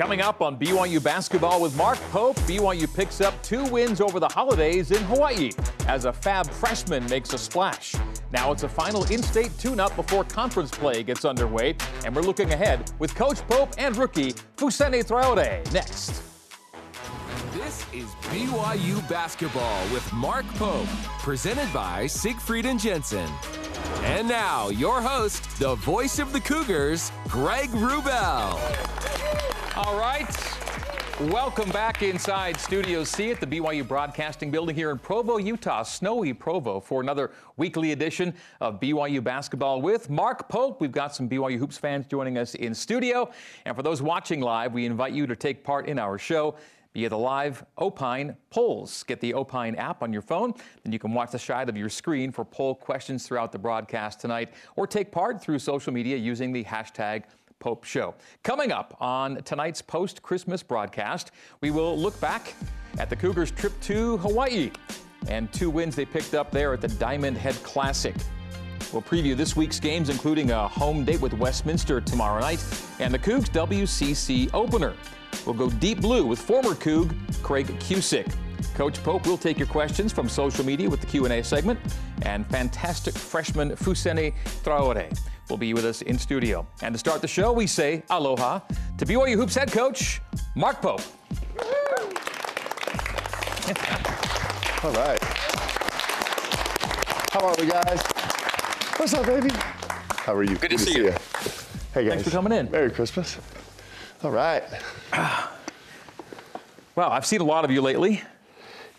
Coming up on BYU basketball with Mark Pope, BYU picks up two wins over the holidays in Hawaii as a fab freshman makes a splash. Now it's a final in-state tune-up before conference play gets underway, and we're looking ahead with Coach Pope and rookie Fousseyni Traore next. This is BYU basketball with Mark Pope, presented by Siegfried and Jensen. And now, your host, the voice of the Cougars, Greg Wrubell. All right. Welcome back inside Studio C at the BYU Broadcasting Building here in Provo, Utah, snowy Provo, for another weekly edition of BYU Basketball with Mark Pope. We've got some BYU Hoops fans joining us in studio. And for those watching live, we invite you to take part in our show via the live Opine polls. Get the Opine app on your phone, and you can watch the side of your screen for poll questions throughout the broadcast tonight, or take part through social media using the hashtag Pope Show. Coming up on tonight's post Christmas broadcast, we will look back at the Cougars' trip to Hawaii and two wins they picked up there at the Diamond Head Classic. We'll preview this week's games, including a home date with Westminster tomorrow night and the Cougs WCC opener. We'll go deep blue with former Coug Craig Cusick. Coach Pope will take your questions from social media with the Q&A segment, and fantastic freshman Fousseyni Traore will be with us in studio. And to start the show, we say aloha to BYU Hoops head coach Mark Pope. All right. How are we, guys? What's up, baby? How are you? Good to see you. Hey, guys. Thanks for coming in. Merry Christmas. All right. Well, I've seen a lot of you lately,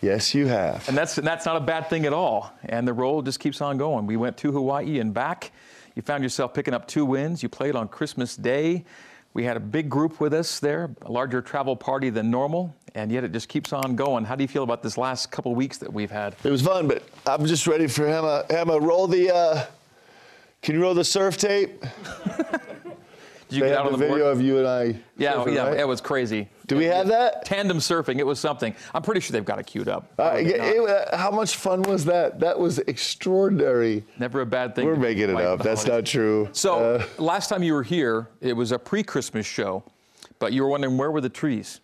Yes, you have. and that's that's not a bad thing at all. And the roll just keeps on going. We went to Hawaii and back. You found yourself picking up two wins. You played on Christmas Day. We had a big group with us there, a larger travel party than normal, and yet it just keeps on going. How do you feel about this last couple weeks that we've had? It was fun, but I'm just ready for Emma. Emma, roll the. Uh, can you roll the surf tape? Did you They get out the on the video board? of you and I. Yeah, surfing, yeah, right? it was crazy. Do we have that? Tandem surfing, it was something. I'm pretty sure they've got it queued up. Uh, it- it- uh, how much fun was that? That was extraordinary. Never a bad thing. We're making it up. That's not true. So Uh, last time you were here, it was a pre-Christmas show, but you were wondering where were the trees?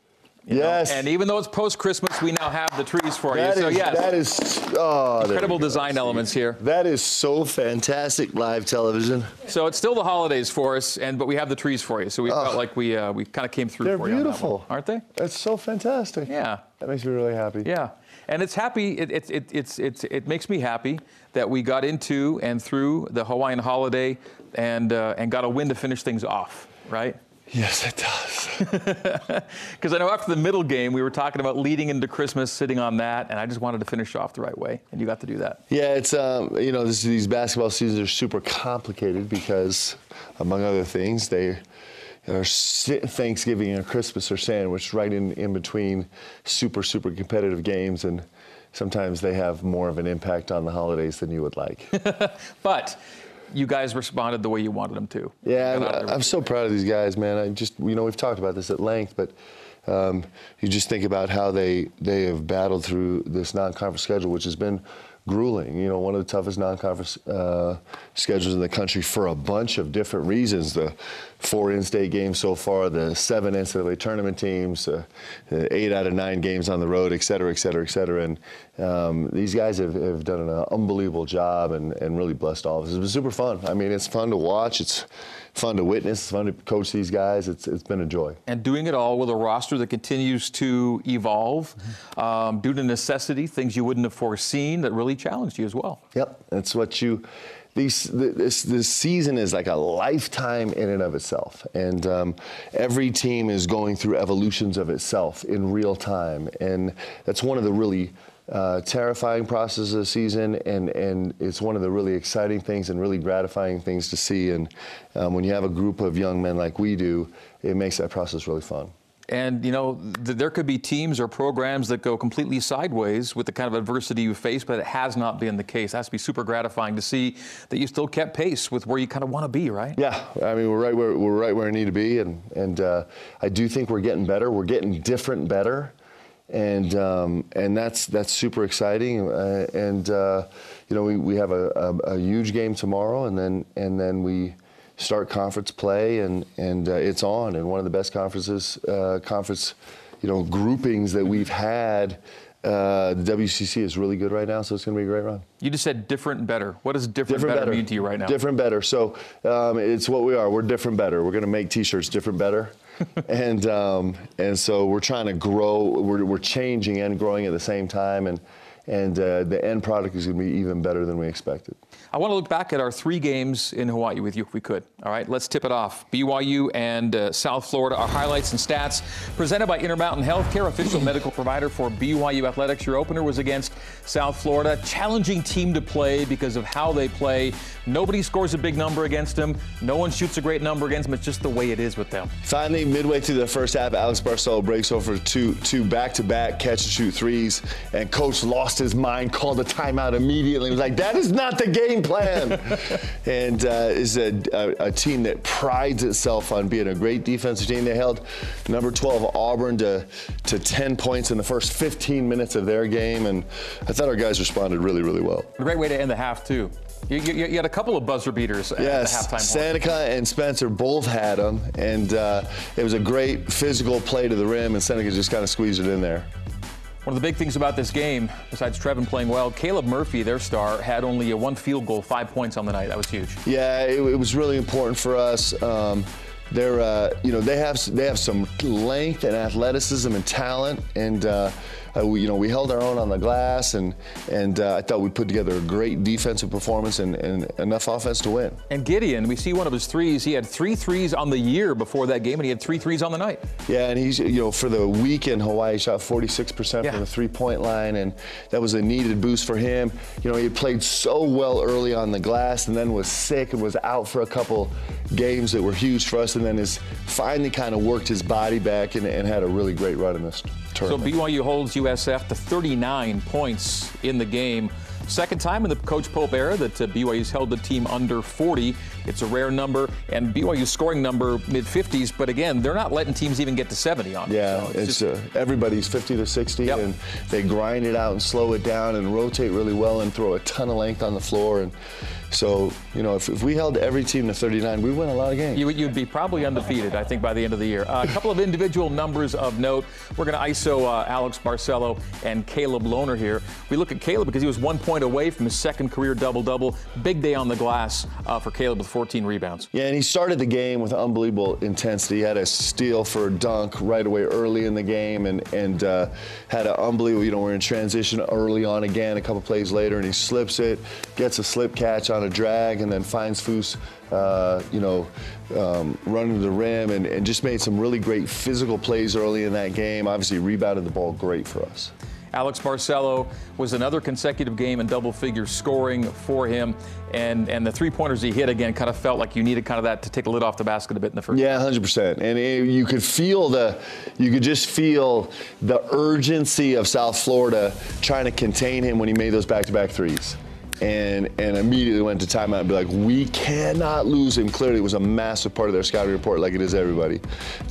You know? yes. And even though it's post-Christmas, we now have the trees for that you. So yes, that is. Oh, incredible design elements here. That is so fantastic live television. So it's still the holidays for us, and but we have the trees for you. So we felt like we uh, we kind of came through They're for you, on that beautiful. one, aren't they? That's so fantastic. Yeah. That makes me really happy. Yeah, and it's happy. It, it, it, it's, it's, it makes me happy that we got into and through the Hawaiian holiday and, uh, and got a win to finish things off, right? Yes, it does. Because I know after the middle game, we were talking about leading into Christmas, sitting on that, and I just wanted to finish off the right way, and you got to do that. yeah, it's um, you know this, these basketball seasons are super complicated because, among other things, they are Thanksgiving and Christmas are sandwiched right in in between super super competitive games, and sometimes they have more of an impact on the holidays than you would like. But you guys responded the way you wanted them to. Yeah, I'm, I'm so proud of these guys, man. I just, you know, we've talked about this at length, but um, you just think about how they they have battled through this non-conference schedule, which has been grueling. You know, one of the toughest non-conference uh, schedules in the country for a bunch of different reasons. The four in-state games so far, the seven NCAA tournament teams, uh, eight out of nine games on the road, et cetera, et cetera, et cetera. And um, these guys have, have done an unbelievable job and, and really blessed all of us. It's been super fun. I mean, it's fun to watch. It's fun to witness. Fun to coach these guys. It's, it's been a joy. and doing it all with a roster that continues to evolve um, due to necessity, things you wouldn't have foreseen that really challenged you as well. Yep, that's what you. These, this this season is like a lifetime in and of itself, and um, every team is going through evolutions of itself in real time, and that's one of the really uh, terrifying process of the season, and and it's one of the really exciting things and really gratifying things to see. And um, when you have a group of young men like we do, it makes that process really fun. And you know, th- there could be teams or programs that go completely sideways with the kind of adversity you face, but it has not been the case. It has to be super gratifying to see that you still kept pace with where you kind of want to be, right? Yeah, I mean we're right where we're right where we need to be, and and uh, I do think we're getting better. We're getting different better, and um, and that's that's super exciting. Uh, and uh, you know we, we have a, a, a huge game tomorrow, and then and then we start conference play, and and uh, it's on. And one of the best conferences, uh, conference, you know, groupings that we've had. Uh, the WCC is really good right now, so it's going to be a great run. You just said different and better. What does different, different better, better, mean to you right now? Different better. So um, it's what we are. We're different better. We're going to make T-shirts different better. and um, and so we're trying to grow. We're, we're changing and growing at the same time, and and uh, the end product is going to be even better than we expected. I want to look back at our three games in Hawaii with you, if we could. All right, let's tip it off. BYU and uh, South Florida. Our highlights and stats presented by Intermountain Healthcare, official medical provider for BYU athletics. Your opener was against South Florida, challenging team to play because of how they play. Nobody scores a big number against them. No one shoots a great number against them. It's just the way it is with them. Finally, midway through the first half, Alex Barcelo breaks over two two back-to-back catch and shoot threes, and coach lost his mind, called a timeout immediately. He was like, "That is not the game plan." and uh, is a, a, a, team that prides itself on being a great defensive team. They held number 12 Auburn to to 10 points in the first 15 minutes of their game, and I thought our guys responded really, really well. A great way to end the half too. You, you, you, had a couple of buzzer beaters yes, at the halftime. Seneca and Spencer both had them, and uh, it was a great physical play to the rim, and Seneca just kind of squeezed it in there. One of the big things about this game, besides Trevin playing well, Caleb Murphy, their star, had only a one field goal, five points on the night. That was huge. Yeah, it, it was really important for us. Um, they're, uh, you know, they have they have some length and athleticism and talent, and uh, uh, we, you know, we held our own on the glass, and and uh, I thought we put together a great defensive performance and, and, enough offense to win. And Gideon, we see one of his threes. He had three threes on the year before that game, and he had three threes on the night. Yeah, and he's you know for the week in Hawaii, shot 46% yeah. from the three-point line, and that was a needed boost for him. You know, he played so well early on the glass, and then was sick and was out for a couple games that were huge for us, and then has finally kind of worked his body back and, and had a really great run in this tournament. So BYU holds USF to 39 points in the game. Second time in the Coach Pope era that uh, BYU's held the team under 40. It's a rare number, and BYU's scoring number mid 50s. But again, they're not letting teams even get to 70 on. Yeah, so it's, it's uh, everybody's 50 to 60, yep. and they grind it out and slow it down and rotate really well and throw a ton of length on the floor. And so, you know, if, if, we held every team to 39, we win a lot of games. You, would be probably undefeated, I think, by the end of the year. Uh, a couple of individual numbers of note. We're going to ISO uh, Alex Barcelo and Caleb Lohner here. We look at Caleb because he was one point away from his second career double double. Big day on the glass uh, for Caleb with 14 rebounds. Yeah, and he started the game with unbelievable intensity. He had a steal for a dunk right away early in the game and, and uh, had an unbelievable, you know, we're in transition early on again, a couple plays later, and he slips it, gets a slip catch on on a drag and then finds Foose, uh, you know, um, running to the rim and, and just made some really great physical plays early in that game. Obviously, rebounded the ball great for us. Alex Barcelo was another consecutive game in double figure scoring for him. And, and the three pointers he hit again kind of felt like you needed kind of that to take a lid off the basket a bit in the first. Yeah, 100%. And it, you could feel the, you could just feel the urgency of South Florida trying to contain him when he made those back to back threes and and immediately went to timeout and be like, we cannot lose him. Clearly, it was a massive part of their scouting report, like it is everybody.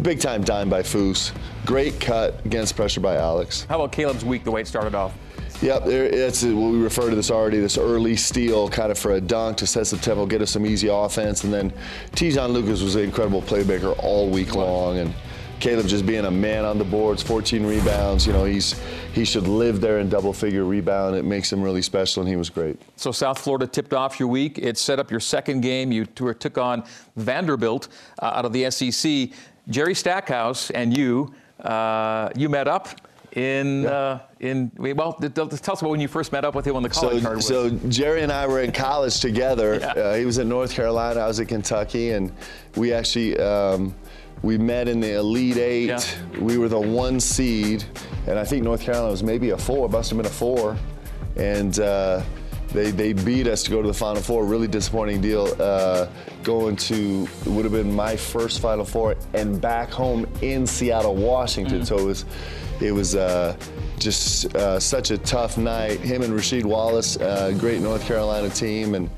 Big time dime by Foose. Great cut against pressure by Alex. How about Caleb's week, the way it started off? Yep, that's what we refer to this already, this early steal kind of for a dunk to set some tempo, get us some easy offense. And then Te'Jon Lucas was an incredible playmaker all week long. And Caleb just being a man on the boards, 14 rebounds. You know, he's he should live there in double figure rebound. It makes him really special, and he was great. So South Florida tipped off your week. It set up your second game. You took on Vanderbilt uh, out of the SEC. Jerry Stackhouse and you, uh, you met up in yeah. uh, in well tell us about when you first met up with him on the college so, card so Jerry and I were in college together. yeah. uh, he was in North Carolina, I was at Kentucky, and we actually um, we met in the Elite Eight. Yeah. We were the one seed, and I think North Carolina was maybe a four, must have been a four. And uh, they, they beat us to go to the Final Four. Really disappointing deal. Uh, going to would have been my first Final Four, and back home in Seattle, Washington. Mm. So it was it was uh, just uh, such a tough night. Him and Rasheed Wallace, uh, great North Carolina team, and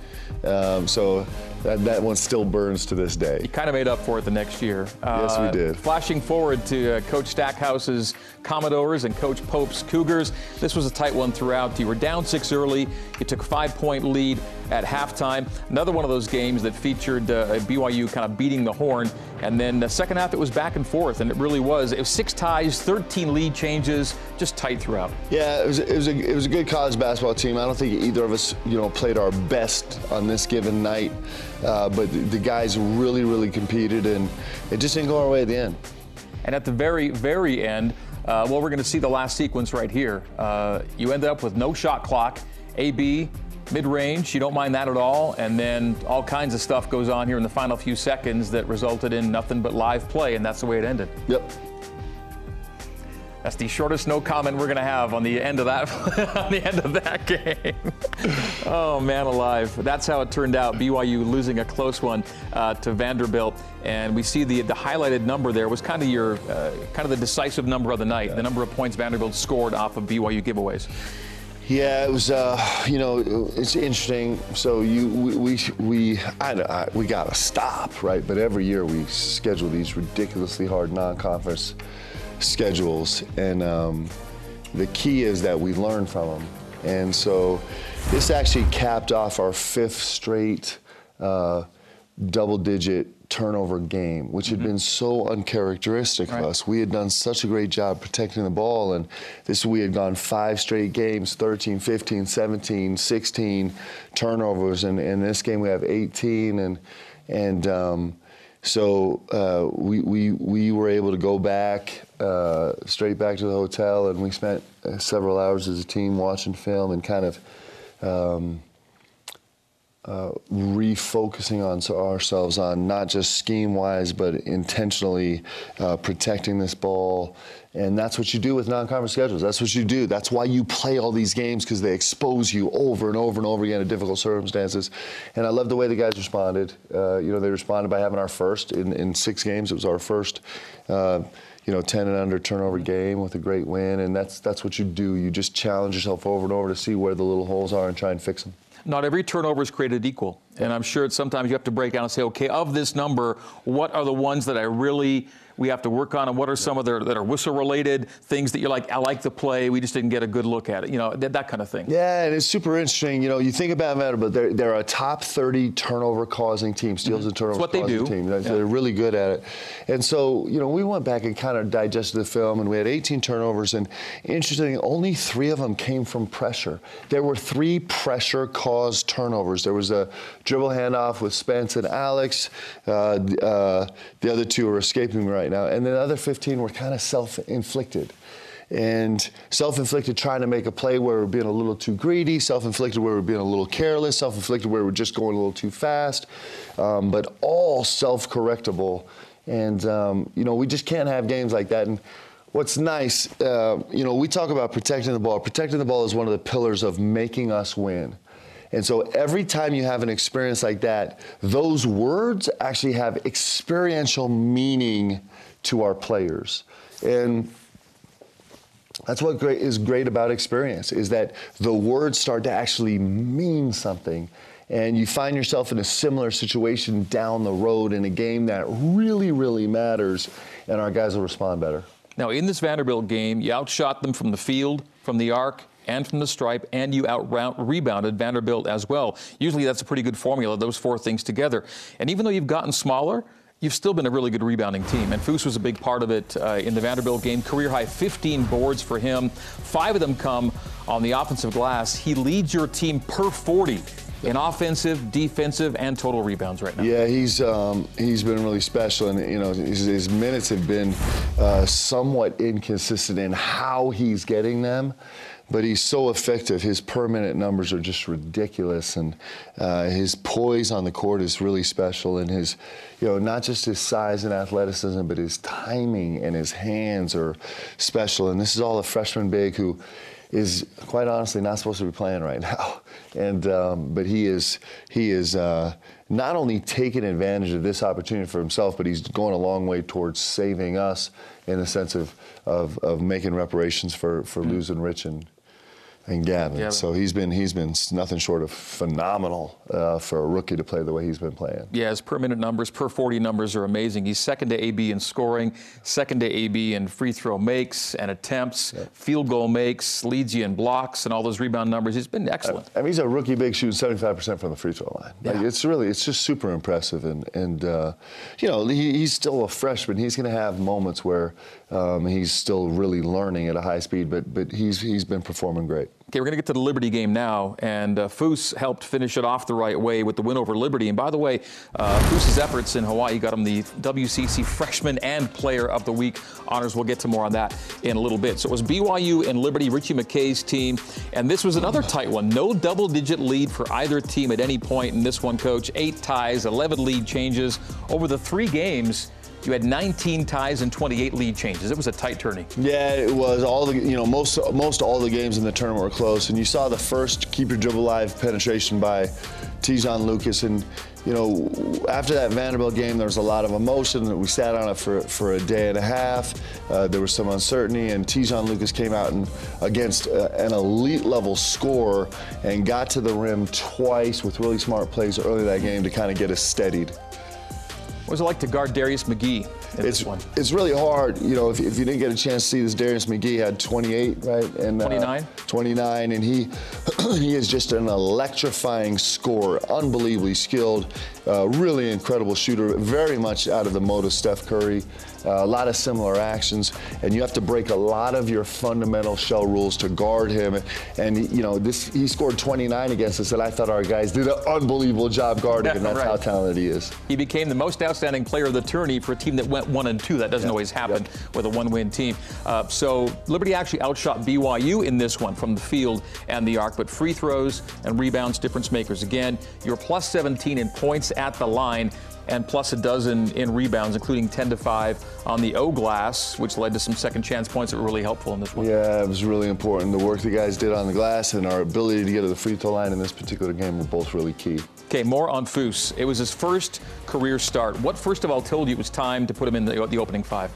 um, so that, that one still burns to this day. You kind of made up for it the next year. Yes, uh, we did. Flashing forward to uh, Coach Stackhouse's Commodores and Coach Pope's Cougars. This was a tight one throughout. You were down six early. You took a five-point lead. At halftime. Another one of those games that featured uh, BYU kind of beating the horn. And then the second half, it was back and forth, and it really was. It was six ties, 13 lead changes, just tight throughout. Yeah, it was, it was, a, it was a good college basketball team. I don't think either of us, you know, played our best on this given night, uh, but the, guys really, really competed, and it just didn't go our way at the end. And at the very, very end, uh, well, we're going to see the last sequence right here. Uh, you end up with no shot clock. AB mid range, you don't mind that at all. And then all kinds of stuff goes on here in the final few seconds that resulted in nothing but live play, and that's the way it ended. Yep. That's the shortest no comment we're going to have on the end of that on the end of that game. oh man, alive! That's how it turned out. BYU losing a close one uh, to Vanderbilt, and we see the the highlighted number there was kind of your uh, kind of the decisive number of the night, the number of points Vanderbilt scored off of BYU giveaways. Yeah, it was. Uh, you know, it's interesting. So you, we, we, we, I, I, we got to stop, right? But every year we schedule these ridiculously hard non-conference schedules, and um, the key is that we learn from them. And so this actually capped off our fifth straight uh, double-digit turnover game, which had mm-hmm. been so uncharacteristic right. of us. We had done such a great job protecting the ball, and this we had gone five straight games 13, 15, 17, 16 turnovers, and in this game we have 18, and and um, so uh, we, we, we were able to go back uh, straight back to the hotel, and we spent uh, several hours as a team watching film and kind of um, refocusing on ourselves on not just scheme wise, but intentionally uh, protecting this ball. And that's what you do with non conference schedules. That's what you do. That's why you play all these games because they expose you over and over and over again to difficult circumstances. And I love the way the guys responded. Uh, you know, they responded by having our first in, in six games. It was our first uh, you know, 10 and under turnover game with a great win, and that's that's what you do. You just challenge yourself over and over to see where the little holes are and try and fix them not every turnover is created equal. And I'm sure sometimes you have to break down and say, okay, of this number, what are the ones that I really we have to work on, and what are some of the that are whistle related things that you're like, I like the play, we just didn't get a good look at it, you know, that, that kind of thing. Yeah, and it's super interesting. You know, you think about that, but they're, they're a top 30 turnover causing team, steals mm-hmm. and turnovers what they do. team. They're, yeah. they're really good at it. And so, you know, we went back and kind of digested the film, and we had 18 turnovers, and interestingly, only three of them came from pressure. There were three pressure caused turnovers. There was a dribble handoff with Spence and Alex. Uh, uh, the other two are escaping me right right now. And the other 15 were kind of self inflicted. And self inflicted trying to make a play where we're being a little too greedy, self inflicted where we're being a little careless, self inflicted where we're just going a little too fast, um, but all self correctable. And, um, you know, we just can't have games like that. And what's nice, uh, you know, we talk about protecting the ball. Protecting the ball is one of the pillars of making us win. And so every time you have an experience like that, those words actually have experiential meaning to our players. And that's what great, is great about experience is that the words start to actually mean something and you find yourself in a similar situation down the road in a game that really really matters and our guys will respond better. Now in this Vanderbilt game, you outshot them from the field, from the arc, and from the stripe, and you out rebounded Vanderbilt as well. Usually that's a pretty good formula, those four things together. And even though you've gotten smaller, you've still been a really good rebounding team. And Foose was a big part of it uh, in the Vanderbilt game. Career high 15 boards for him. Five of them come on the offensive glass. He leads your team per 40 in offensive, defensive, and total rebounds right now. Yeah, he's um, he's been really special, and you know his, his minutes have been uh, somewhat inconsistent in how he's getting them but he's so effective. His per minute numbers are just ridiculous, and uh, his poise on the court is really special. And his, you know, not just his size and athleticism, but his timing and his hands are special. And this is all a freshman big who is quite honestly not supposed to be playing right now. And um, but he is he is uh, not only taking advantage of this opportunity for himself, but he's going a long way towards saving us in the sense of of, of making reparations for for mm-hmm. losing Rich and and Gavin. Gavin. So he's been he's been nothing short of phenomenal uh, for a rookie to play the way he's been playing. Yeah, his per minute numbers, per 40 numbers are amazing. He's second to AB in scoring, second to AB in free throw makes and attempts, field goal makes, leads you in blocks, and all those rebound numbers. He's been excellent. I mean, he's a rookie big shooting 75% from the free throw line. Like, it's really, it's just super impressive. And, and uh, you know, he, he's still a freshman. He's going to have moments where um, he's still really learning at a high speed, but, but he's, he's been performing great. Okay, we're going to get to the Liberty game now, and uh, Foose helped finish it off the right way with the win over Liberty. And by the way, uh, Foose's efforts in Hawaii got him the WCC Freshman and Player of the Week honors. We'll get to more on that in a little bit. So it was BYU and Liberty, Ritchie McKay's team, and this was another tight one. No double-digit lead for either team at any point in this one, Coach. Eight ties, 11 lead changes over the three games. You had 19 ties and 28 lead changes. It was a tight tourney. Yeah, it was all the you know most most all the games in the tournament were close, and you saw the first keep your dribble live penetration by Te'Jon Lucas, and you know after that Vanderbilt game there was a lot of emotion. We sat on it for for a day and a half. Uh, there was some uncertainty, and Te'Jon Lucas came out and against uh, an elite level scorer and got to the rim twice with really smart plays early that game to kind of get us steadied. What was it like to guard Darius McGhee in It's this one? it's really hard, you know. If, if you didn't get a chance to see this, Darius McGhee had 28, right? And uh, 29? 29, and he he is just an electrifying scorer, unbelievably skilled, uh, really incredible shooter, very much out of the mode of Steph Curry. Uh, a lot of similar actions, and you have to break a lot of your fundamental shell rules to guard him. And you know, this he scored 29 against us, and I thought our guys did an unbelievable job guarding him. That's Right. how talented he is. He became the most outstanding player of the tourney for a team that went one and two. That doesn't Yep, always happen yep. with a one-win team. Uh, so Liberty actually outshot BYU in this one from the field and the arc, but free throws and rebounds, difference makers. Again, you're plus 17 in points at the line. And plus a dozen in rebounds, including 10 to 5 on the O glass, which led to some second chance points that were really helpful in this one. Yeah, it was really important. The work the guys did on the glass and our ability to get to the free throw line in this particular game were both really key. Okay, more on Foose. It was his first career start. What first of all told you it was time to put him in the, the opening five?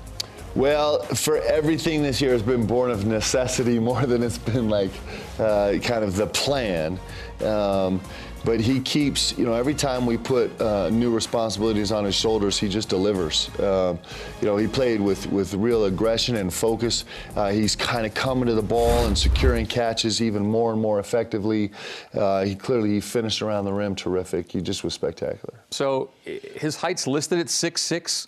Well, for everything this year has been born of necessity more than it's been like uh, kind of the plan. Um, but he keeps, you know, every time we put uh, new responsibilities on his shoulders, he just delivers. Um, you know, he played with, with real aggression and focus. Uh, he's kind of coming to the ball and securing catches even more and more effectively. Uh, he clearly he finished around the rim terrific. He just was spectacular. So his height's listed at six six.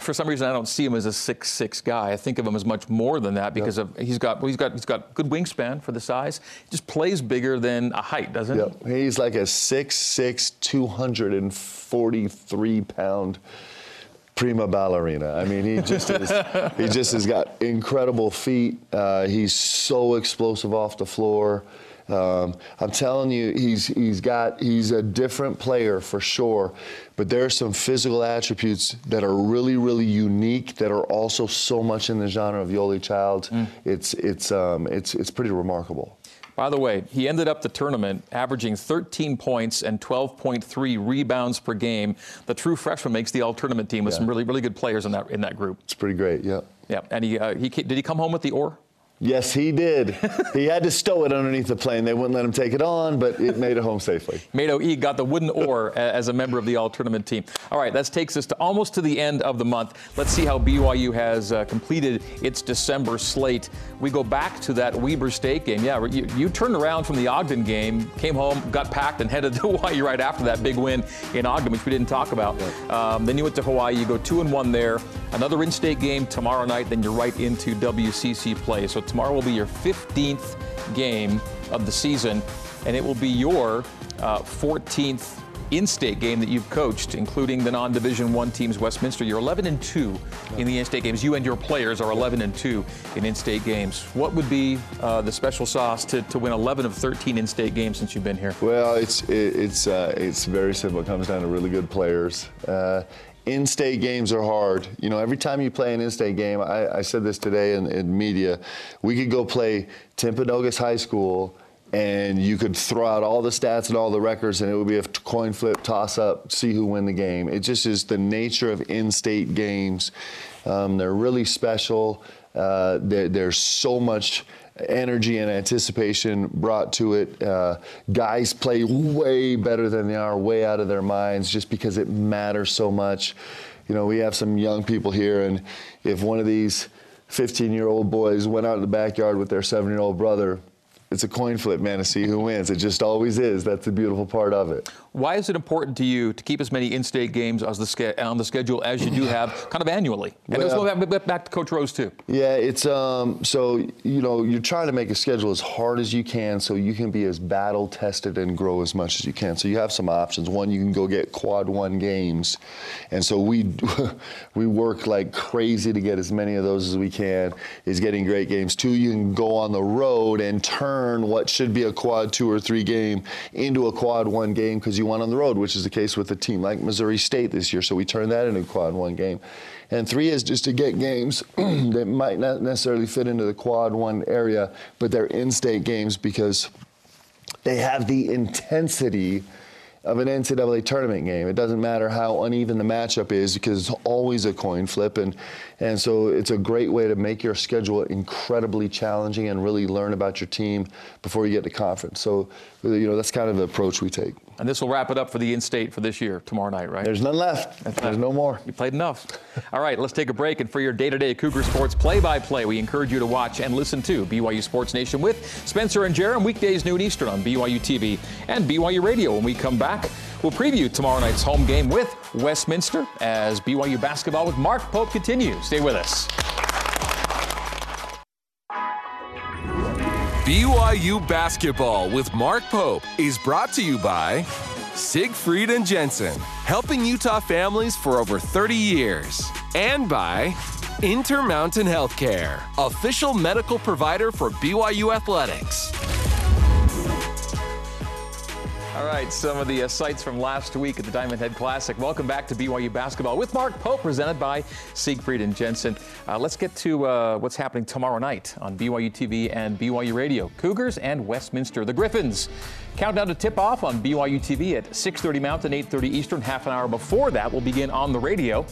For some reason, I don't see him as a six six guy. I think of him as much more than that because of he's got well, he's got he's got good wingspan for the size. He just plays bigger than a height, doesn't Yep. He's like a 6'6", 243 pound prima ballerina. I mean, he just is, he just has got incredible feet. Uh, he's so explosive off the floor. Um, I'm telling you, he's he's got he's a different player for sure. But there are some physical attributes that are really really unique that are also so much in the genre of Yoeli Child. It's it's um, it's it's pretty remarkable. By the way, he ended up the tournament averaging 13 points and 12.3 rebounds per game. The true freshman makes the all tournament team with Yeah. some really really good players in that in that group. It's pretty great. Yeah. Yeah, and he uh, he did he come home with the oar? Yes, he did. he had to stow it underneath the plane. They wouldn't let him take it on, but it made it home safely. Mado E got the wooden oar as a member of the all tournament team. All right, that takes us to almost to the end of the month. Let's see how BYU has uh, completed its December slate. We go back to that Weber State game. Yeah, you, you turned around from the Ogden game, came home, got packed, and headed to Hawaii right after that big win in Ogden, which we didn't talk about. Um, then you went to Hawaii. You go two and one there. Another in-state game tomorrow night. Then you're right into WCC play. So tomorrow will be your 15th game of the season, and it will be your uh, 14th in-state game that you've coached, including the non-Division One teams. Westminster, you're 11 and two in the in-state games. You and your players are 11 and two in in-state games. What would be uh, the special sauce to, to win 11 of 13 in-state games since you've been here? Well, it's it, it's uh, it's very simple. It comes down to really good players. Uh, in-state games are hard. You know, every time you play an in-state game, I, I said this today in, in media, we could go play Timpanogos High School and you could throw out all the stats and all the records and it would be a coin flip, toss up, see who win the game. It just is the nature of in-state games. Um, they're really special. Uh, there, there's so much energy and anticipation brought to it. Uh, guys play way better than they are, way out of their minds, just because it matters so much. You know, we have some young people here, and if one of these 15 year old boys went out in the backyard with their seven year old brother, it's a coin flip, man, to see who wins. It just always is. That's the beautiful part of it. Why is it important to you to keep as many in-state games as the on the schedule as you do have, kind of annually? And well, let's go back, to Coach Rose too. Yeah, it's um, so you know you're trying to make a schedule as hard as you can, so you can be as battle tested and grow as much as you can. So you have some options. One, you can go get quad one games, and so we we work like crazy to get as many of those as we can. Is getting great games. Two, you can go on the road and turn what should be a quad two or three game into a quad one game because you won on the road, which is the case with a team like Missouri State this year. So we turned that into quad one game. And three is just to get games that might not necessarily fit into the quad one area, but they're in state games because they have the intensity of an NCAA tournament game. It doesn't matter how uneven the matchup is because it's always a coin flip. And, and so it's a great way to make your schedule incredibly challenging and really learn about your team before you get to conference. So, you know, that's kind of the approach we take. And this will wrap it up for the in-state for this year, tomorrow night, right? There's none left. That's There's no more. You played enough. All right, let's take a break. And for your day-to-day Cougar Sports play-by-play, we encourage you to watch and listen to BYU Sports Nation with Spencer and Jarom weekdays noon Eastern on BYU TV and BYU Radio. When we come back, we'll preview tomorrow night's home game with Westminster as BYU basketball with Mark Pope continues. Stay with us. BYU Basketball with Mark Pope is brought to you by Siegfried and Jensen, helping Utah families for over 30 years. And by Intermountain Healthcare, official medical provider for BYU Athletics. All right, some of the uh, sights from last week at the Diamond Head Classic. Welcome back to BYU Basketball with Mark Pope, presented by Siegfried and Jensen. Uh, let's get to uh, what's happening tomorrow night on BYU TV and BYU Radio. Cougars and Westminster, the Griffins. Countdown to tip off on BYU TV at 6:30 Mountain, 8:30 Eastern. Half an hour before that, we'll begin on the radio.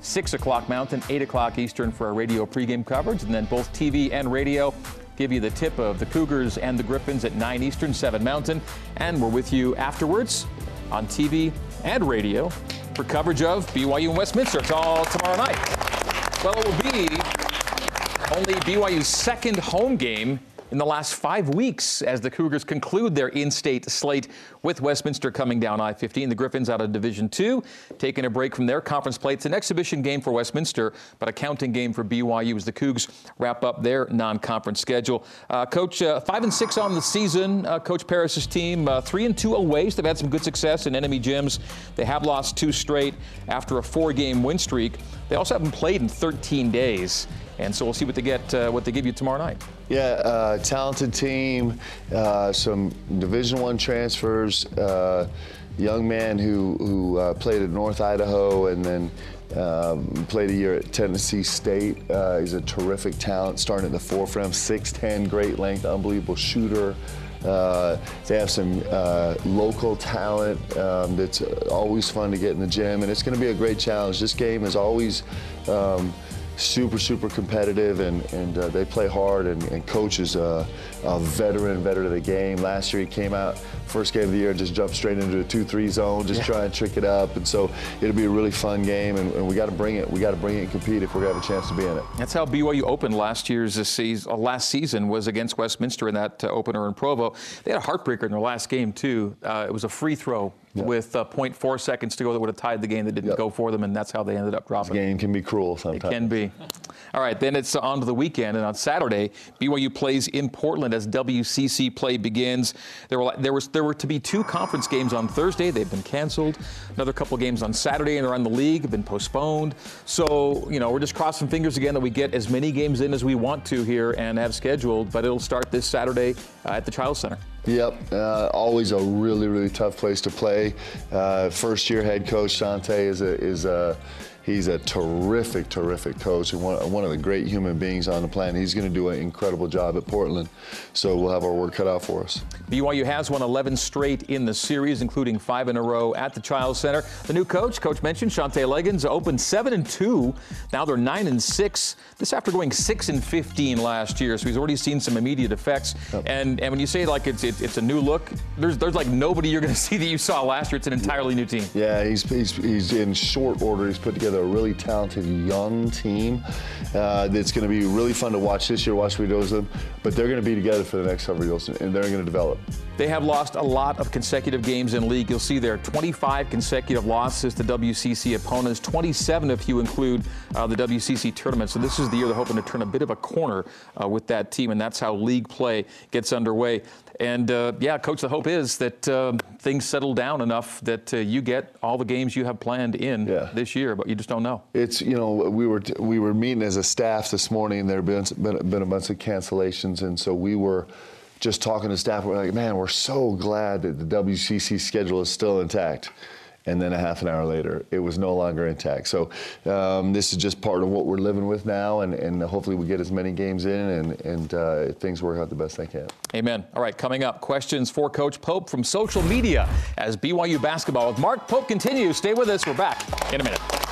6 o'clock Mountain, 8 o'clock Eastern for our radio pregame coverage, and then both TV and radio give you the tip of the Cougars and the Griffins at 9 Eastern, 7 Mountain. And we're with you afterwards on TV and radio for coverage of BYU and Westminster. It's all tomorrow night. Well, it will be only BYU's second home game in the last five weeks as the Cougars conclude their in-state slate with Westminster coming down I-15. The Griffins out of Division Two, taking a break from their conference play. It's an exhibition game for Westminster, but a counting game for BYU as the Cougs wrap up their non-conference schedule. Uh, Coach, uh, five and six on the season. Uh, Coach Paris's team, uh, three and two away. So they've had some good success in enemy gyms. They have lost two straight after a four-game win streak. They also haven't played in 13 days. And so we'll see what they get, uh, what they give you tomorrow night. Yeah, uh, talented team, uh, some Division One transfers, uh, young man who who uh, played at North Idaho and then. Um, played a year at Tennessee State. Uh, he's a terrific talent, starting at the four for him. 6'10", great length, unbelievable shooter. Uh, they have some uh, local talent um, that's always fun to get in the gym, and it's going to be a great challenge. This game is always um, super, super competitive, and, and uh, they play hard, and, and coach is a, a, veteran, veteran of the game. Last year he came out, first game of the year, just jumped straight into a 2-3 zone, just yeah. try and trick it up, and so it'll be a really fun game, and, and we got to bring it. We got to bring it and compete if we're going to have a chance to be in it. That's how BYU opened last year's season, uh, last season was against Westminster in that uh, opener in Provo. They had a heartbreaker in their last game, too. Uh, it was a free throw yep. with uh, 0.4 seconds to go that would have tied the game that didn't yep. go for them, and that's how they ended up dropping. This game can be cruel sometimes. It can be. All right, then it's on to the weekend, and on Saturday, BYU plays in Portland as WCC play begins. There were there was there were to be two conference games on Thursday. They've been canceled. Another couple games on Saturday and around the league have been postponed. So you know we're just crossing fingers again that we get as many games in as we want to here and have scheduled. But it'll start this Saturday uh, at the Chiles Center. Yep, uh, always a really, really tough place to play. Uh, first year head coach Shantay is a, is a He's a terrific, terrific coach and one, one of the great human beings on the planet. He's going to do an incredible job at Portland. So we'll have our work cut out for us. BYU has won 11 straight in the series, including five in a row at the Chiles Center. The new coach, coach mentioned, Shantay Legans, opened seven and two. Now they're nine and six. This after going six and 15 last year. So he's already seen some immediate effects. Yep. And and when you say like it's it, it's a new look, there's there's like nobody you're going to see that you saw last year. It's an entirely new team. Yeah, he's he's, he's in short order. He's put together a really talented young team uh, that's going to be really fun to watch this year. Watch videos of them, but they're going to be together for the next several years, and they're going to develop. They have lost a lot of consecutive games in league. You'll see there 25 consecutive losses to WCC opponents, 27 if you include uh, the WCC tournament. So this is the year they're hoping to turn a bit of a corner uh, with that team, and that's how league play gets underway. And uh, yeah, coach, the hope is that uh, things settle down enough that uh, you get all the games you have planned in yeah. this year, but you just don't know. It's you know we were we were meeting as a staff this morning. There have been, been, been a bunch of cancellations, and so we were just talking to staff. We're like, man, we're so glad that the WCC schedule is still intact and then a half an hour later, it was no longer intact. So um, this is just part of what we're living with now, and, and hopefully we get as many games in and, and uh, things work out the best they can. Amen. All right, coming up, questions for Coach Pope from social media as BYU basketball with Mark Pope continues. Stay with us. We're back in a minute.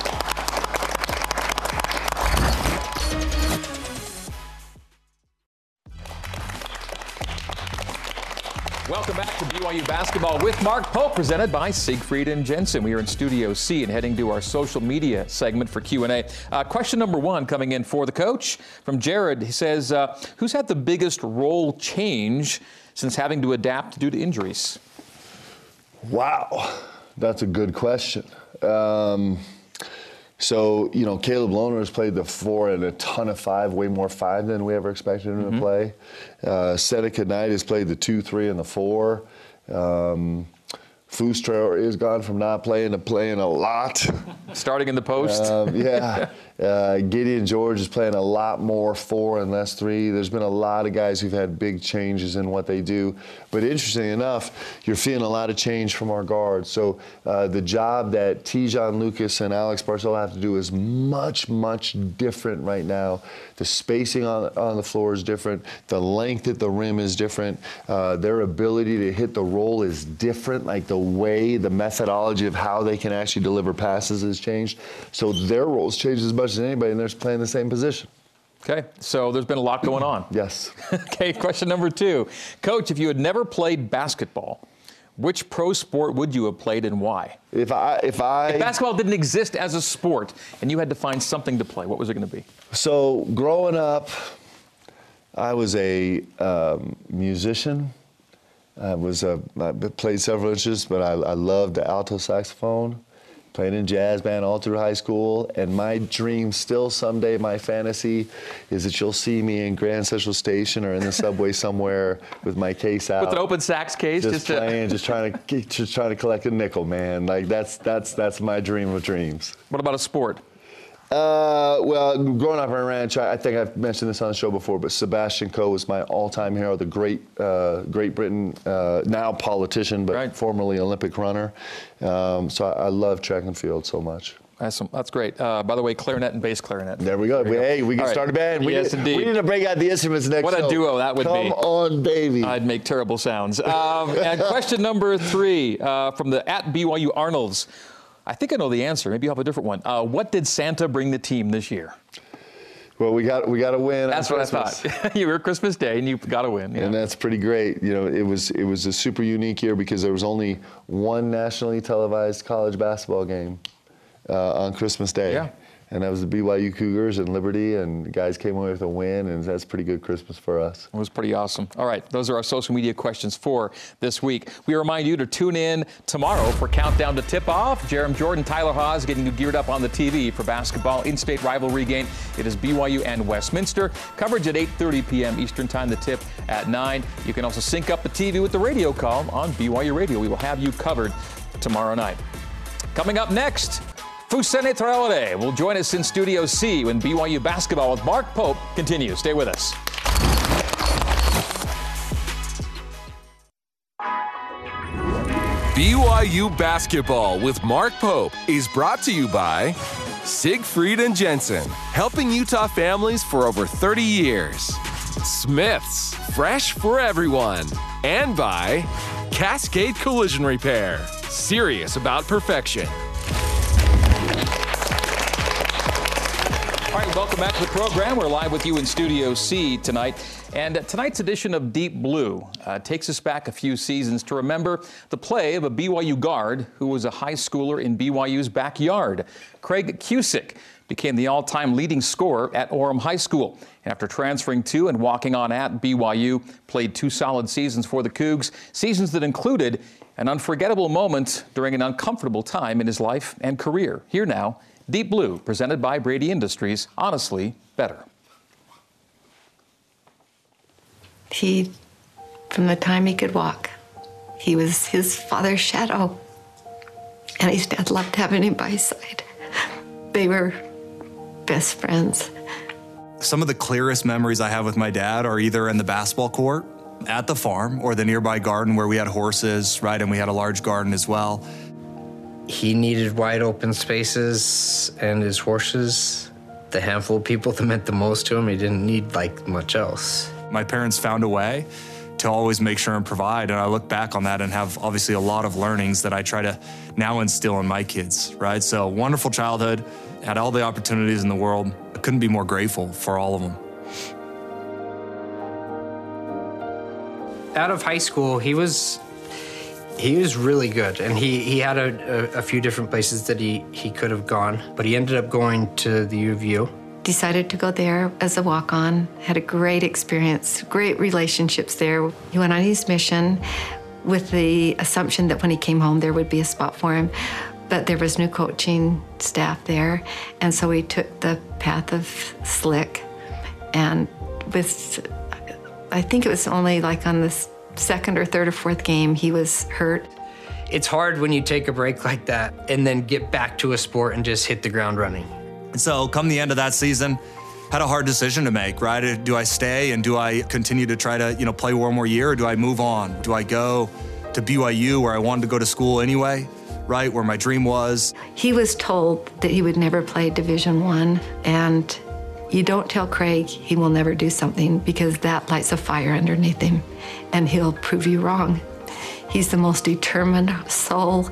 Welcome back to BYU Basketball with Mark Pope, presented by Siegfried and Jensen. We are in Studio C and heading to our social media segment for Q&A. Uh, question number one coming in for the coach from Jared. He says, uh, who's had the biggest role change since having to adapt due to injuries? Wow, that's a good question. Um, so, you know, Caleb Lohner has played the four and a ton of five, way more five than we ever expected him mm-hmm. to play. Uh, Seneca Knight has played the two, three, and the four. Um, Fustra is gone from not playing to playing a lot. Starting in the post. Um, yeah. Uh, Gideon George is playing a lot more four and less three. There's been a lot of guys who've had big changes in what they do. But interestingly enough, you're feeling a lot of change from our guards. So uh, the job that Te'Jon Lucas and Alex Barcelo have to do is much, much different right now. The spacing on, on the floor is different. The length at the rim is different. Uh, their ability to hit the roll is different. Like the way, the methodology of how they can actually deliver passes has changed. So their roles changed as much much as anybody, and they're playing the same position. Okay, so there's been a lot going on. yes. okay, question number two. Coach, if you had never played basketball, which pro sport would you have played and why? If I, if I, if basketball didn't exist as a sport and you had to find something to play, what was it going to be? So growing up, I was a um, musician. I was a, I played several instruments, but I, I loved the alto saxophone playing in jazz band all through high school. And my dream, still someday, my fantasy, is that you'll see me in Grand Central Station or in the subway somewhere with my case out, with an open sax case, just, just playing, to... just trying to just trying to collect a nickel, man. Like that's that's that's my dream of dreams. What about a sport? Uh, well, growing up in a ranch, I, I, think I've mentioned this on the show before, but Sebastian Coe was my all-time hero, the great uh, Great Britain, uh, now politician, but right. formerly Olympic runner. Um, so I, I, love track and field so much. That's, that's great. Uh, by the way, clarinet and bass clarinet. There we go. There we hey, we can right. start a band. We yes, need, indeed. We need to break out the instruments next What a show. duo that would Come be. Come on, baby. I'd make terrible sounds. Um, and question number three uh, from the at BYU Arnolds. I think I know the answer. Maybe you have a different one. Uh, what did Santa bring the team this year? Well, we got we got to win. That's what Christmas. I thought. you were Christmas Day, and you got to win. Yeah. And that's pretty great. You know, it was it was a super unique year because there was only one nationally televised college basketball game uh, on Christmas Day. Yeah and that was the BYU Cougars and Liberty, and guys came away with a win, and that's pretty good Christmas for us. It was pretty awesome. All right, those are our social media questions for this week. We remind you to tune in tomorrow for Countdown to Tip Off. Jarom Jordan, Tyler Haws getting you geared up on the TV for basketball in-state rivalry game. It is BYU and Westminster. Coverage at 8.30 p.m. Eastern Time, the tip at 9. You can also sync up the TV with the radio call on BYU Radio. We will have you covered tomorrow night. Coming up next, Fousseyni Traore will join us in Studio C when BYU basketball with Mark Pope continues. Stay with us. BYU basketball with Mark Pope is brought to you by Siegfried and Jensen, helping Utah families for over 30 years. Smith's, fresh for everyone. And by Cascade Collision Repair, serious about perfection. All right, welcome back to the program. We're live with you in Studio C tonight. And tonight's edition of Deep Blue uh, takes us back a few seasons to remember the play of a BYU guard who was a high schooler in BYU's backyard. Craig Cusick became the all time leading scorer at Orem High School. After transferring to and walking on at BYU, played two solid seasons for the Cougs, seasons that included an unforgettable moment during an uncomfortable time in his life and career. Here now Deep Blue, presented by Brady Industries, honestly better. He, from the time he could walk, he was his father's shadow. And his dad loved having him by his side. They were best friends. Some of the clearest memories I have with my dad are either in the basketball court, at the farm, or the nearby garden where we had horses, right? And we had a large garden as well he needed wide open spaces and his horses. The handful of people that meant the most to him, he didn't need like much else. My parents found a way to always make sure and provide. And I look back on that and have obviously a lot of learnings that I try to now instill in my kids, right? So, wonderful childhood, had all the opportunities in the world. I couldn't be more grateful for all of them. Out of high school, he was he was really good, and he, he had a, a, a, few different places that he, he could have gone, but he ended up going to the U of U. Decided to go there as a walk on, had a great experience, great relationships there. He went on his mission with the assumption that when he came home, there would be a spot for him. But there was new coaching staff there, and so he took the path of slick. And with, I think it was only like on this second or third or fourth game, he was hurt. It's hard when you take a break like that and then get back to a sport and just hit the ground running. And so, come the end of that season, had a hard decision to make, right? Uh, do I stay and do I continue to try to, you know, play one more year or do I move on? Do I go to BYU where I wanted to go to school anyway, right? Where my dream was. He was told that he would never play Division 1 and you don't tell Craig he will never do something because that lights a fire underneath him and he'll prove you wrong. He's the most determined soul.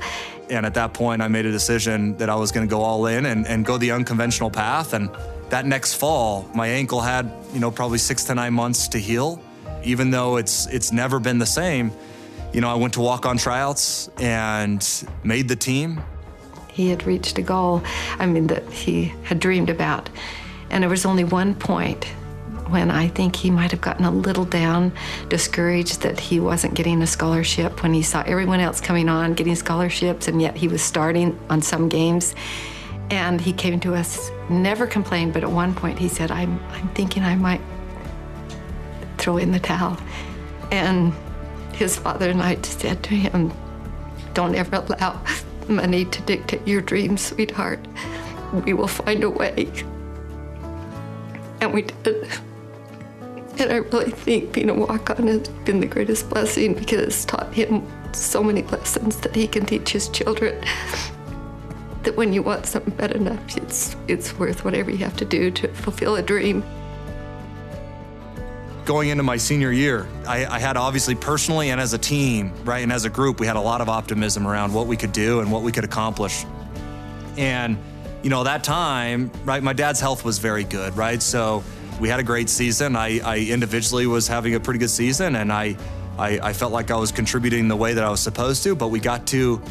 And at that point, I made a decision that I was going to go all in and, and go the unconventional path. And that next fall, my ankle had, you know, probably six to nine months to heal. Even though it's it's never been the same, you know, I went to walk on tryouts and made the team. He had reached a goal, I mean, that he had dreamed about. And there was only one point when I think he might have gotten a little down, discouraged that he wasn't getting a scholarship when he saw everyone else coming on getting scholarships, and yet he was starting on some games. And he came to us, never complained, but at one point he said, I'm, I'm thinking I might throw in the towel. And his father and I said to him, Don't ever allow money to dictate your dreams, sweetheart. We will find a way. And we did. And I really think being a walk on has been the greatest blessing because it's taught him so many lessons that he can teach his children. That when you want something bad enough, it's, it's worth whatever you have to do to fulfill a dream. Going into my senior year, I, I had obviously personally and as a team, right, and as a group, we had a lot of optimism around what we could do and what we could accomplish. And you know, that time, right, my dad's health was very good, right? So we had a great season. I, I individually was having a pretty good season, and I, I, I felt like I was contributing the way that I was supposed to. But we got to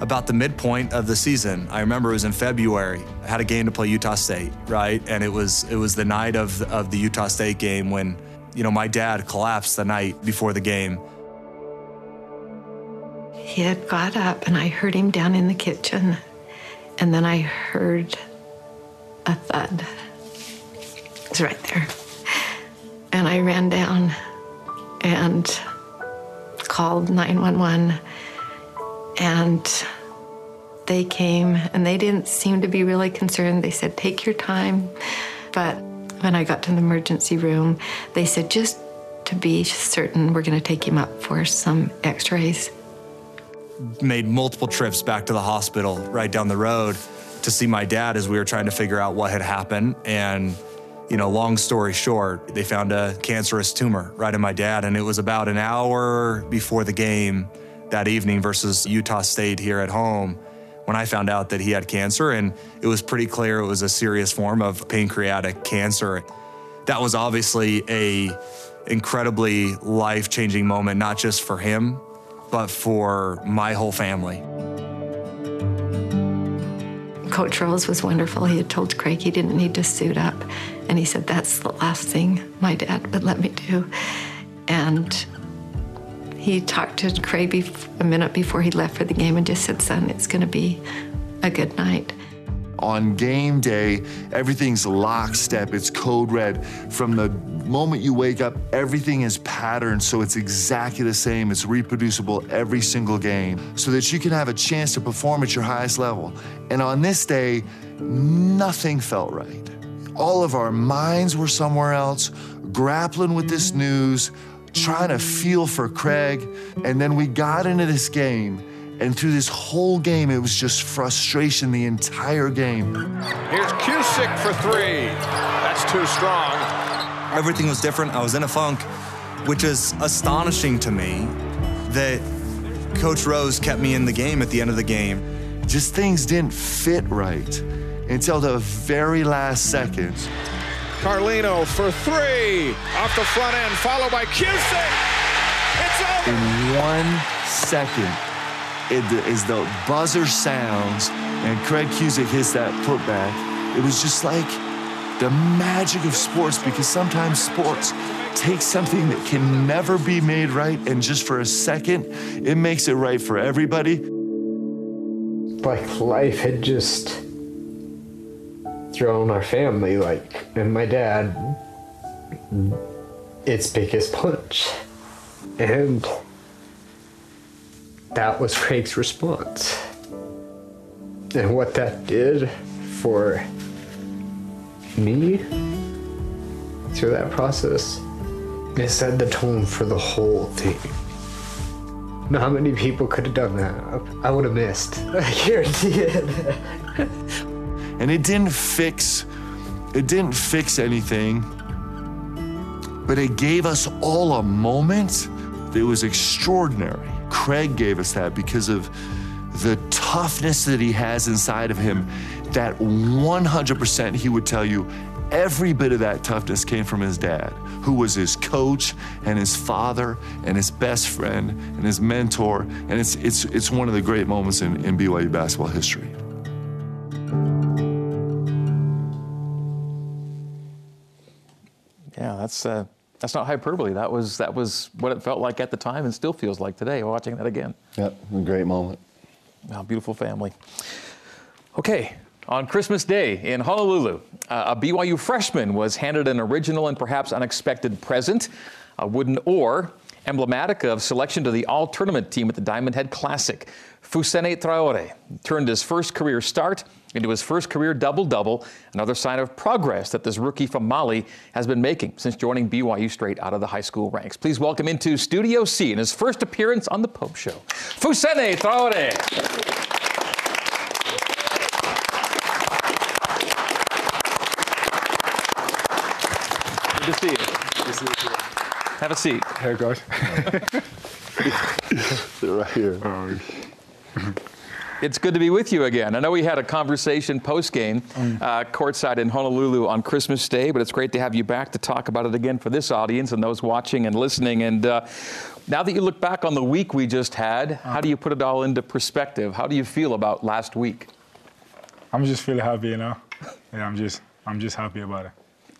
about the midpoint of the season. I remember it was in February. I had a game to play Utah State, right? And it was it was the night of of the Utah State game when, you know, my dad collapsed the night before the game. He had got up and I heard him down in the kitchen and then I heard a thud. It's right there. And I ran down and called 911. And they came and they didn't seem to be really concerned. They said, Take your time. But when I got to the emergency room, they said, Just to be certain, we're going to take him up for some x rays made multiple trips back to the hospital right down the road. to see my dad as we were trying to figure out what had happened. And, you know, long story short, they found a cancerous tumor right in my dad. And it was about an hour before the game that evening versus Utah State here at home when I found out that he had cancer. And it was pretty clear it was a serious form of pancreatic cancer. That was obviously a incredibly life-changing moment, not just for him, but for my whole family. Coach Rose was wonderful. He had told Craig he didn't need to suit up. And he said, That's the last thing my dad would let me do. And he talked to Craig a minute before he left for the game and just said, Son, it's going to be a good night. On game day, everything's lockstep, it's code red. From the moment you wake up, everything is patterned so it's exactly the same. It's reproducible every single game so that you can have a chance to perform at your highest level. And on this day, nothing felt right. All of our minds were somewhere else, grappling with this news, trying to feel for Craig. And then we got into this game. And through this whole game, it was just frustration the entire game. Here's Cusick for three. That's too strong. Everything was different. I was in a funk, which is astonishing to me that Coach Rose kept me in the game at the end of the game. Just things didn't fit right until the very last seconds. Carlino for three. Off the front end, followed by Cusick. It's over. In one second, it, as the buzzer sounds and Craig Cusick hits that putback, it was just like the magic of sports because sometimes sports take something that can never be made right and just for a second, it makes it right for everybody. Like life had just thrown our family, like, and my dad, its biggest punch. And that was Craig's response. And what that did for me through that process, it set the tone for the whole thing. Not many people could have done that. I would have missed. I guarantee it. and it didn't fix it didn't fix anything but it gave us all a moment that was extraordinary craig gave us that because of the toughness that he has inside of him that 100% he would tell you every bit of that toughness came from his dad who was his coach and his father and his best friend and his mentor. And it's it's it's one of the great moments in, in byu basketball history. Yeah, that's uh, that's not hyperbole. That was that was what it felt like at the time, and still feels like today. Watching that again. Yep, a great moment. Oh, beautiful family. Okay, on Christmas Day in Honolulu, uh, a BYU freshman was handed an original and perhaps unexpected present, a wooden oar, emblematic of selection to the all tournament team at the Diamond Head Classic. Fousseyni Traore turned his first career start into his first career double double, another sign of progress that this rookie from Mali has been making since joining BYU straight out of the high school ranks. Please welcome into Studio C in his first appearance on The Pope Show, Fousseyni Traore. Good to see you. Have a seat. Hey guys. They're right here. It's good to be with you again. I know we had a conversation post game, uh, courtside in Honolulu on Christmas Day, but it's great to have you back to talk about it again for this audience and those watching and listening. And uh, now that you look back on the week we just had, how do you put it all into perspective? How do you feel about last week? I'm just feeling happy, you know. Yeah, I'm just I'm just happy about it.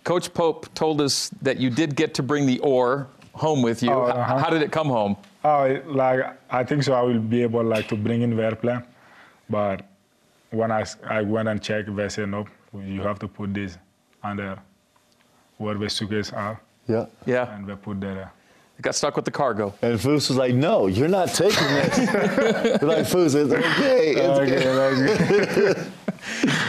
Coach Pope told us that you did get to bring the oar home with you. Oh, uh-huh. How did it come home? Oh, like I think so. I will be able like to bring in the airplane, but when I, I went and checked, they said no. You have to put this under where the suitcase are, Yeah. Yeah, and they put that. It got stuck with the cargo. And Foos was like, no, you're not taking this. We're like, Foos, it's okay. It's okay. okay,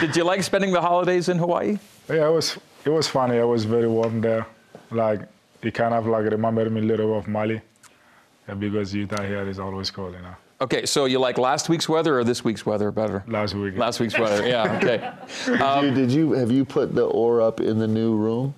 Did you like spending the holidays in Hawaii? yeah, it was it was funny. It was very warm there. Like it kind of like reminded me a little of Mali, yeah, because Utah here is always cold, you know. Okay, so you like last week's weather or this week's weather better? Last week. Last week's weather, yeah, okay. Did, you, did you have you put the oar up in the new room?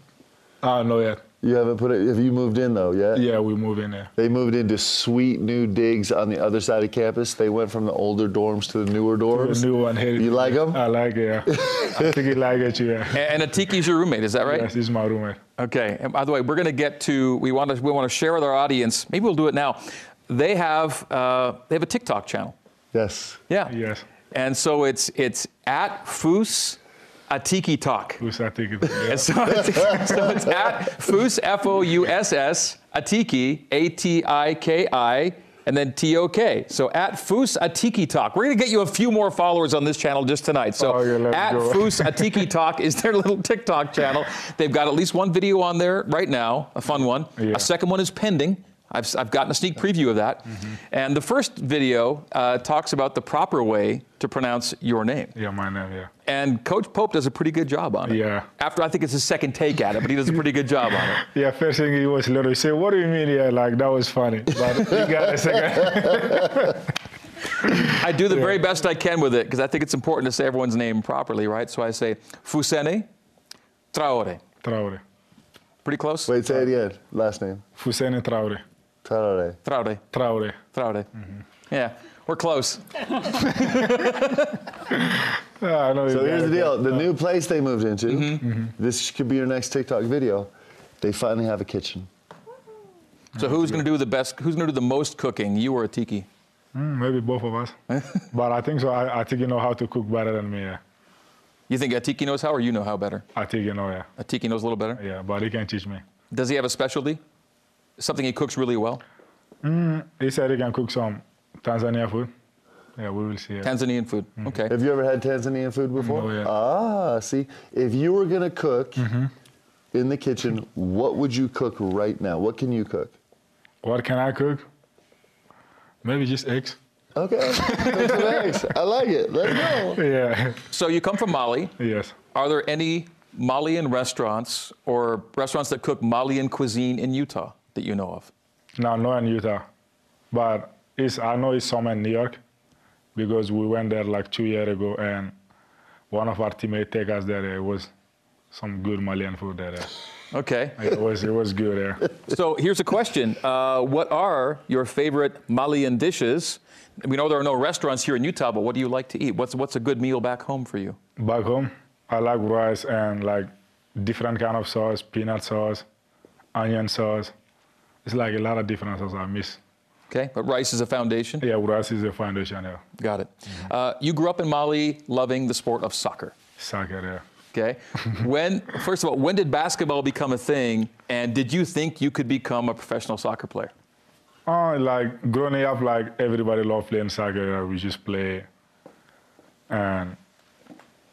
Uh, no yet. You haven't put it. Have you moved in though yet? Yeah, we moved in there. They moved into sweet new digs on the other side of campus. They went from the older dorms to the newer dorms. The new one here. You like them? I like it. Yeah. I think you like it. Yeah. And, and Atiki's your roommate, is that right? Yes, this is my roommate. Okay. And by the way, we're going to get to. We want to. We want to share with our audience. Maybe we'll do it now. They have. Uh, they have a TikTok channel. Yes. Yeah. Yes. And so it's it's at Foos Atiki Tok. Who's I think it? Yeah. And so, it's, so it's at Foos F O U S S Atiki A T I K I and then T O K. So at Foos Atiki Tok. We're gonna get you a few more followers on this channel just tonight. So Oh, at. Foos Atiki Tok is their little TikTok channel. They've got at least one video on there right now, a fun one. Yeah. A second one is pending. I've, I've gotten a sneak preview of that. Mm-hmm. And the first video uh, talks about the proper way to pronounce your name. yeah, my name. Yeah. And Coach Pope does a pretty good job on it. Yeah. After I think it's his second take at it, but he does a pretty good job on it. Yeah, first thing he was literally He said, "What do you mean?" Yeah, like that was funny. But you got a second. I do the very best I can with it because I think it's important to say everyone's name properly, right? So I say Fusene Traore. Traore. Pretty close? Wait, say it again. Last name. Fuseni Traore. Tarare. Traore. Traore. Traore. Mm-hmm. Yeah, we're close. Yeah, I know So you here's got the deal. The new place they moved into. Mm-hmm. This could be your next TikTok video. They finally have a kitchen. So who's going to do the best? Who's going to do the most cooking? You or Atiki? Mm, maybe both of us. but I think so. I, I think you know how to cook better than me. Yeah. You think Atiki knows how, or you know how better? I think know. Yeah. Atiki knows a little better. Yeah, but he can teach me. Does he have a specialty? Something he cooks really well? Mm, he said he can cook some Tanzania food. Yeah, we will see. Yeah. Tanzanian food. Mm-hmm. Okay. Have you ever had Tanzanian food before? No, yeah. Ah, see, if you were gonna cook mm-hmm. in the kitchen, what would you cook right now? What can you cook? What can I cook? Maybe just eggs. Okay, cook some eggs. I like it. Let's go. Yeah. So you come from Mali. yes. Are there any Malian restaurants or restaurants that cook Malian cuisine in Utah that you know of? No, not in Utah, but it's I know it's somewhere in New York because we went there like two years ago and one of our teammates take us there. It was some good Malian food there. Okay. It was it was good there. So here's a question. Uh, what are your favorite Malian dishes? We know there are no restaurants here in Utah, but what do you like to eat? What's, what's a good meal back home for you? Back home, I like rice and like different kind of sauce, peanut sauce, onion sauce. It's like a lot of different sauce I miss. Okay, but rice is a foundation. Yeah, rice is the foundation. Yeah, Got it. Uh, you grew up in Mali loving the sport of soccer. soccer. Yeah. Okay. when, first of all, when did basketball become a thing? And did you think you could become a professional soccer player? Oh, like growing up, like everybody loved playing soccer. We just play. And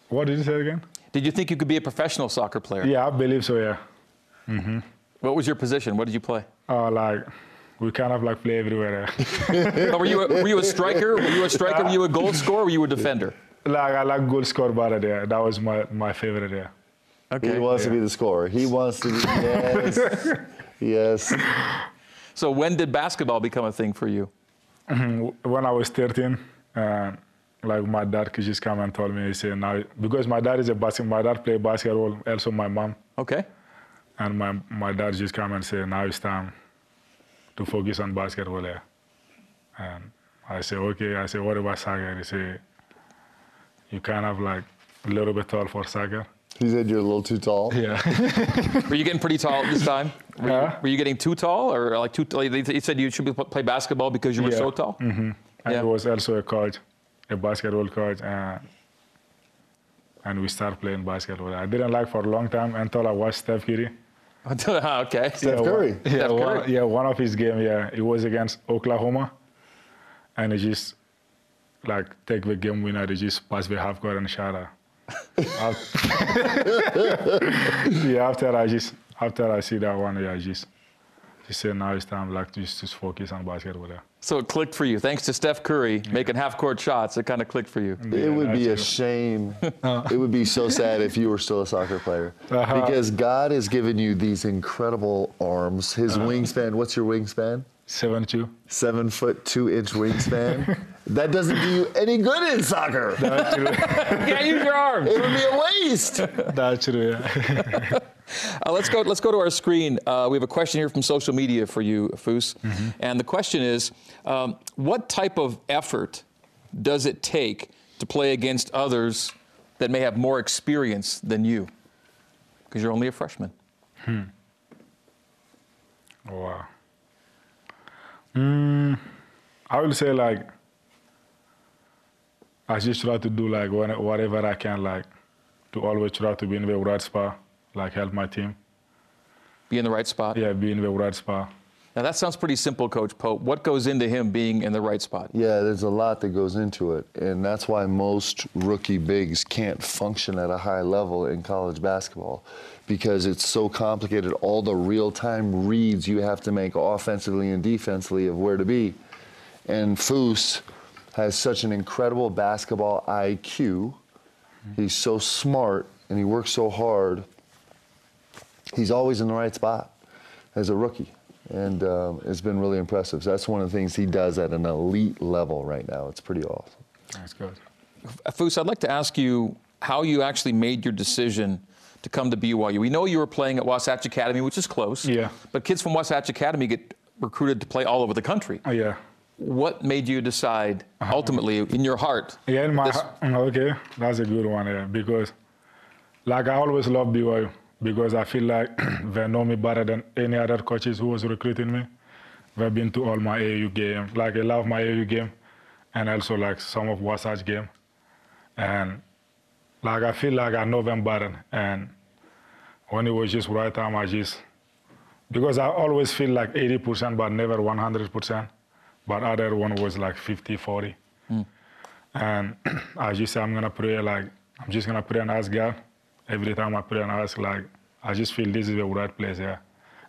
what did you say again? Did you think you could be a professional soccer player? Yeah, I believe so. Yeah. Mhm. What was your position? What did you play? Uh, like we kind of like play everywhere. Oh, were, you a, were you a striker? Were you a striker? Were you a goal scorer? Were you a defender? like I like goal score better there. That was my my favorite. Yeah. Okay. He wants to be the scorer. He wants to be. Yes. yes. So when did basketball become a thing for you? when I was 13, uh, like my dad could just come and told me, he said, now, because my dad is a basket, my dad play basketball, also my mom, Okay. And my, my dad just come and say, now it's time to focus on basketball here. And I say, okay, I say, what about soccer? He say, you kind of like a little bit tall for soccer. He said you're a little too tall. Yeah. Were you getting pretty tall this time? Were, you, were you getting too tall, or like too? Like they said you should be, play basketball because you were Yeah. so tall. Mm-hmm. And Yeah. he was also a coach, a basketball coach, and and we started playing basketball. I didn't like for a long time until I watched Steph Curry. okay. Steph one- Curry. yeah, Steph one, yeah, one of his game, yeah, it was against Oklahoma, and he just like take the game winner, he just pass the half court and shot her. Af- yeah, after I just after I see that one, yeah, I just just say now it's time like just to focus on basketball. Yeah. So it clicked for you. Thanks to Steph Curry making half court shots, it kind of clicked for you. It would be a shame. it would be so sad if you were still a soccer player. Uh-huh. Because God has given you these incredible arms. His wingspan, what's your wingspan? Seven two. Seven foot two inch wingspan. that doesn't do you any good in soccer. That's true. Can't use your arms. It would be a waste. That's true. Yeah. Uh, let's go. Let's go to our screen. Uh, we have a question here from social media for you, Foos, and the question is: um, What type of effort does it take to play against others that may have more experience than you? Because you're only a freshman. Hmm. Wow. Mm, I will say like I just try to do like when- whatever I can like to always try to be in the right spot, like help my team. Be in the right spot. Yeah, be in the right spot. Now that sounds pretty simple, Coach Pope. What goes into him being in the right spot? Yeah, there's a lot that goes into it. And that's why most rookie bigs can't function at a high level in college basketball because it's so complicated. All the real time reads you have to make offensively and defensively of where to be. And Foos has such an incredible basketball IQ. He's so smart and he works so hard. He's always in the right spot as a rookie. And um, it's been really impressive. So that's one of the things he does at an elite level right now. It's pretty awesome. That's good. Foos, I'd like to ask you how you actually made your decision to come to BYU. We know you were playing at Wasatch Academy, which is close. Yeah. But kids from Wasatch Academy get recruited to play all over the country. Oh, yeah. What made you decide, uh-huh. ultimately, in your heart? Yeah, in my this- heart- mm, okay, that's a good one. Yeah, because like I always love BYU because I feel like they know me better than any other coaches who was recruiting me. They've been to all my AU game. Like I love my AU game, and also like some of Wasatch game, and like I feel like I know them better. And when it was just right time, I just because I always feel like 80%, but never 100%. But other one was like 50, 40. Hmm. And I just say I'm gonna pray like I'm just gonna pray and ask God. Every time I pray and ask, like I just feel this is the right place. Yeah.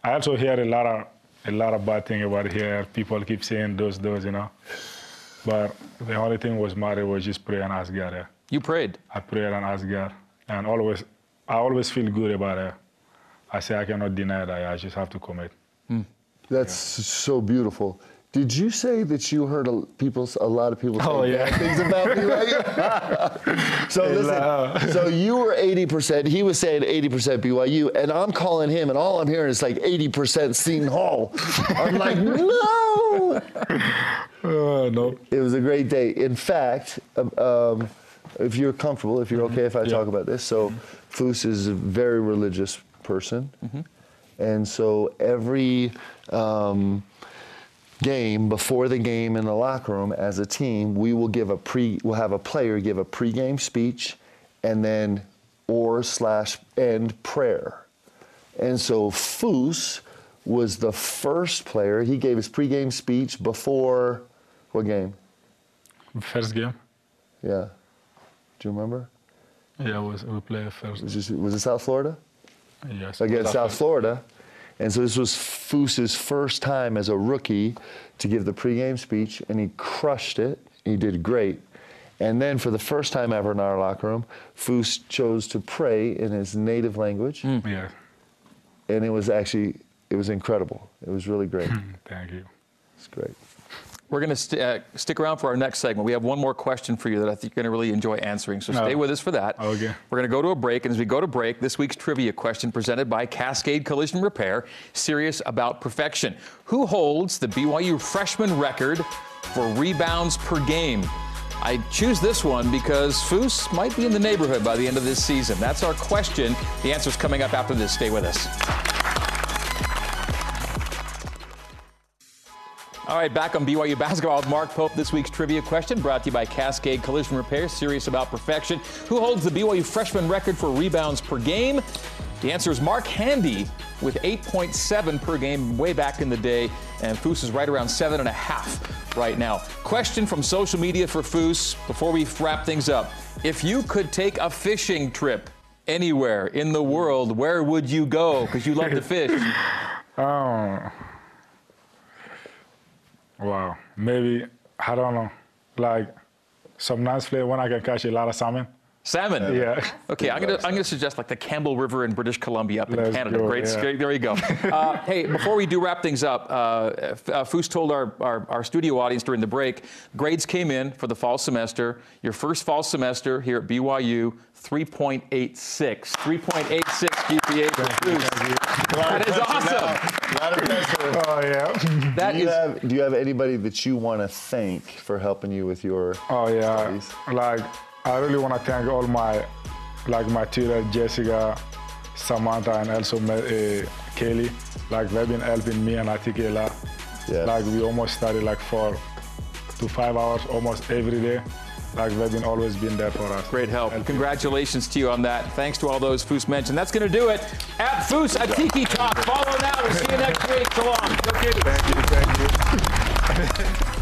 I also hear a lot of a lot of bad thing about here. People keep saying those those, you know. But the only thing was matter was just pray and ask God. Yeah. You prayed. I prayed and asked God, and always I always feel good about it. I say I cannot deny that. I just have to commit. That's so beautiful. Did you say that you heard a, people, a lot of people say Oh, yeah. bad things about BYU? so listen, so you were 80%, he was saying 80% BYU, and I'm calling him, and all I'm hearing is like 80% Seton Hall. I'm like, no! Uh, no. It was a great day. In fact, um, um, if you're comfortable, if you're okay if I mm-hmm. talk about this, so mm-hmm. Foos is a very religious person, mm-hmm. and so every um, game before the game in the locker room, as a team, we will give a pre, we'll have a player give a pregame speech, and then or slash end prayer. And so Foos was the first player. He gave his pregame speech before what game? First game. Yeah. Do you remember? Yeah, was we play first. Was, this, was it South Florida? Yes. Against After- South Florida. And so this was Foos's first time as a rookie to give the pregame speech, and he crushed it. He did great. And then for the first time ever in our locker room, Foos chose to pray in his native language, hmm. Yeah. and it was actually it was incredible. It was really great. Thank you. It's great. We're going to st- uh, stick around for our next segment. We have one more question for you that I think you're going to really enjoy answering. So stay Oh. with us for that. Okay. We're going to go to a break. And as we go to break, this week's trivia question presented by Cascade Collision Repair, serious about perfection. Who holds the BYU freshman record for rebounds per game? I choose this one because Foos might be in the neighborhood by the end of this season. That's our question. The answer's coming up after this. Stay with us. All right, back on BYU basketball with Mark Pope. This week's trivia question brought to you by Cascade Collision Repair, serious about perfection. Who holds the BYU freshman record for rebounds per game? The answer is Mark Handy with 8.7 per game way back in the day, and Foos is right around seven and a half right now. Question from social media for Foos before we wrap things up. If you could take a fishing trip anywhere in the world, where would you go? Because you love to fish. Oh. Wow. Maybe I don't know. Like some nice place when I can catch a lot of salmon. Salmon. Yeah. Okay, I'm gonna I'm gonna suggest like the Campbell River in British Columbia up in Let's Canada. go, Great, yeah. there you go. Uh, hey, before we do wrap things up, uh, uh, Foos told our, our our studio audience during the break, grades came in for the fall semester. Your first fall semester here at BYU, 3.86, 3.86 GPA for Foos. That is awesome. Lot of pressure. Oh yeah. That do, you is have, do you have anybody that you want to thank for helping you with your Oh yeah. studies? Like I really want to thank all my, like my tutor Jessica, Samantha, and also uh, Kelly. Like they've been helping me and I think a lot. Yeah. Like we almost study like four to five hours almost every day. Like they've been always been there for us. Great help. Helping. Congratulations to you on that. Thanks to all those Foos mentioned. That's going to do it. At Foos at Tiki Tok. Follow now. We'll see you next week. So long. Thank you. Thank you.